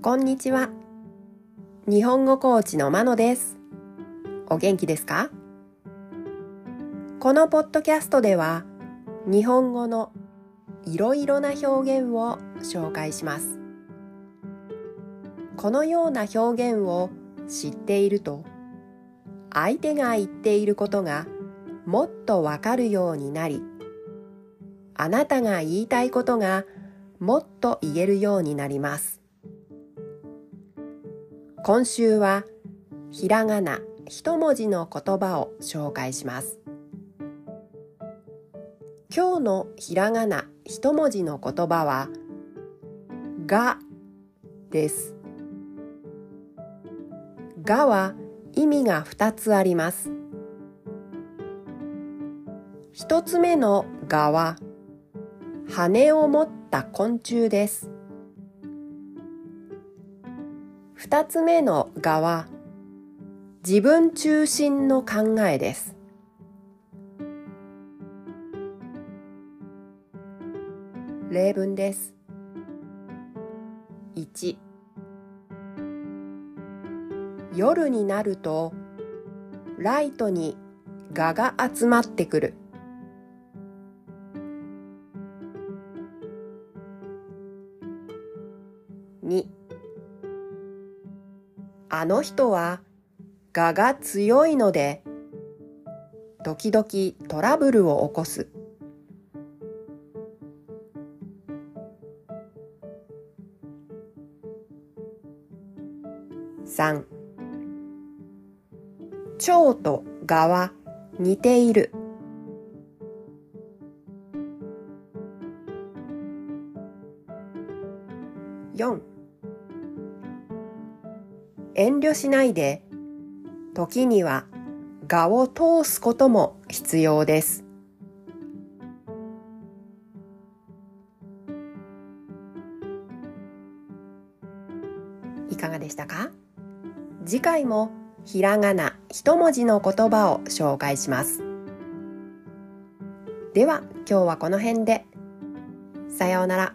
こんにちは。日本語コーチのまのです。お元気ですか？このポッドキャストでは日本語のいろいろな表現を紹介します。このような表現を知っていると相手が言っていることがもっとわかるようになりあなたが言いたいことがもっと言えるようになります。今週はひらがな一文字の言葉を紹介します。今日のひらがな一文字の言葉はがです。がは意味が二つあります。一つ目のがは羽を持った昆虫です。二つ目のがは自分中心の考えです。例文です。1夜になるとライトに蛾が集まってくる。2あの人は我が強いので時々トラブルを起こす。3蝶と蛾は似ている。4遠慮しないで時には画を通すことも必要です。いかがでしたか？次回もひらがな一文字の言葉を紹介します。では今日はこの辺で。さようなら。